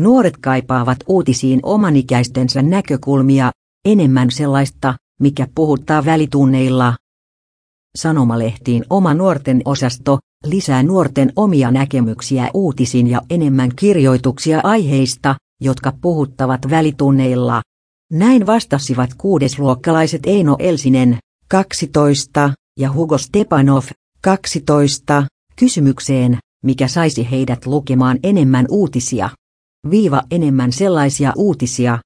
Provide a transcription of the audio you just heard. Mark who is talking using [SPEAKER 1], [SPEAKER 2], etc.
[SPEAKER 1] Nuoret kaipaavat uutisiin omanikäistensä näkökulmia, enemmän sellaista, mikä puhuttaa välitunneilla. Sanomalehtiin oma nuorten osasto lisää nuorten omia näkemyksiä uutisiin ja enemmän kirjoituksia aiheista, jotka puhuttavat välitunneilla. Näin vastasivat kuudesluokkalaiset Eino Elsinen, 12, ja Hugo Stepanov, 12, kysymykseen, mikä saisi heidät lukemaan enemmän uutisia. Viiva enemmän sellaisia uutisia,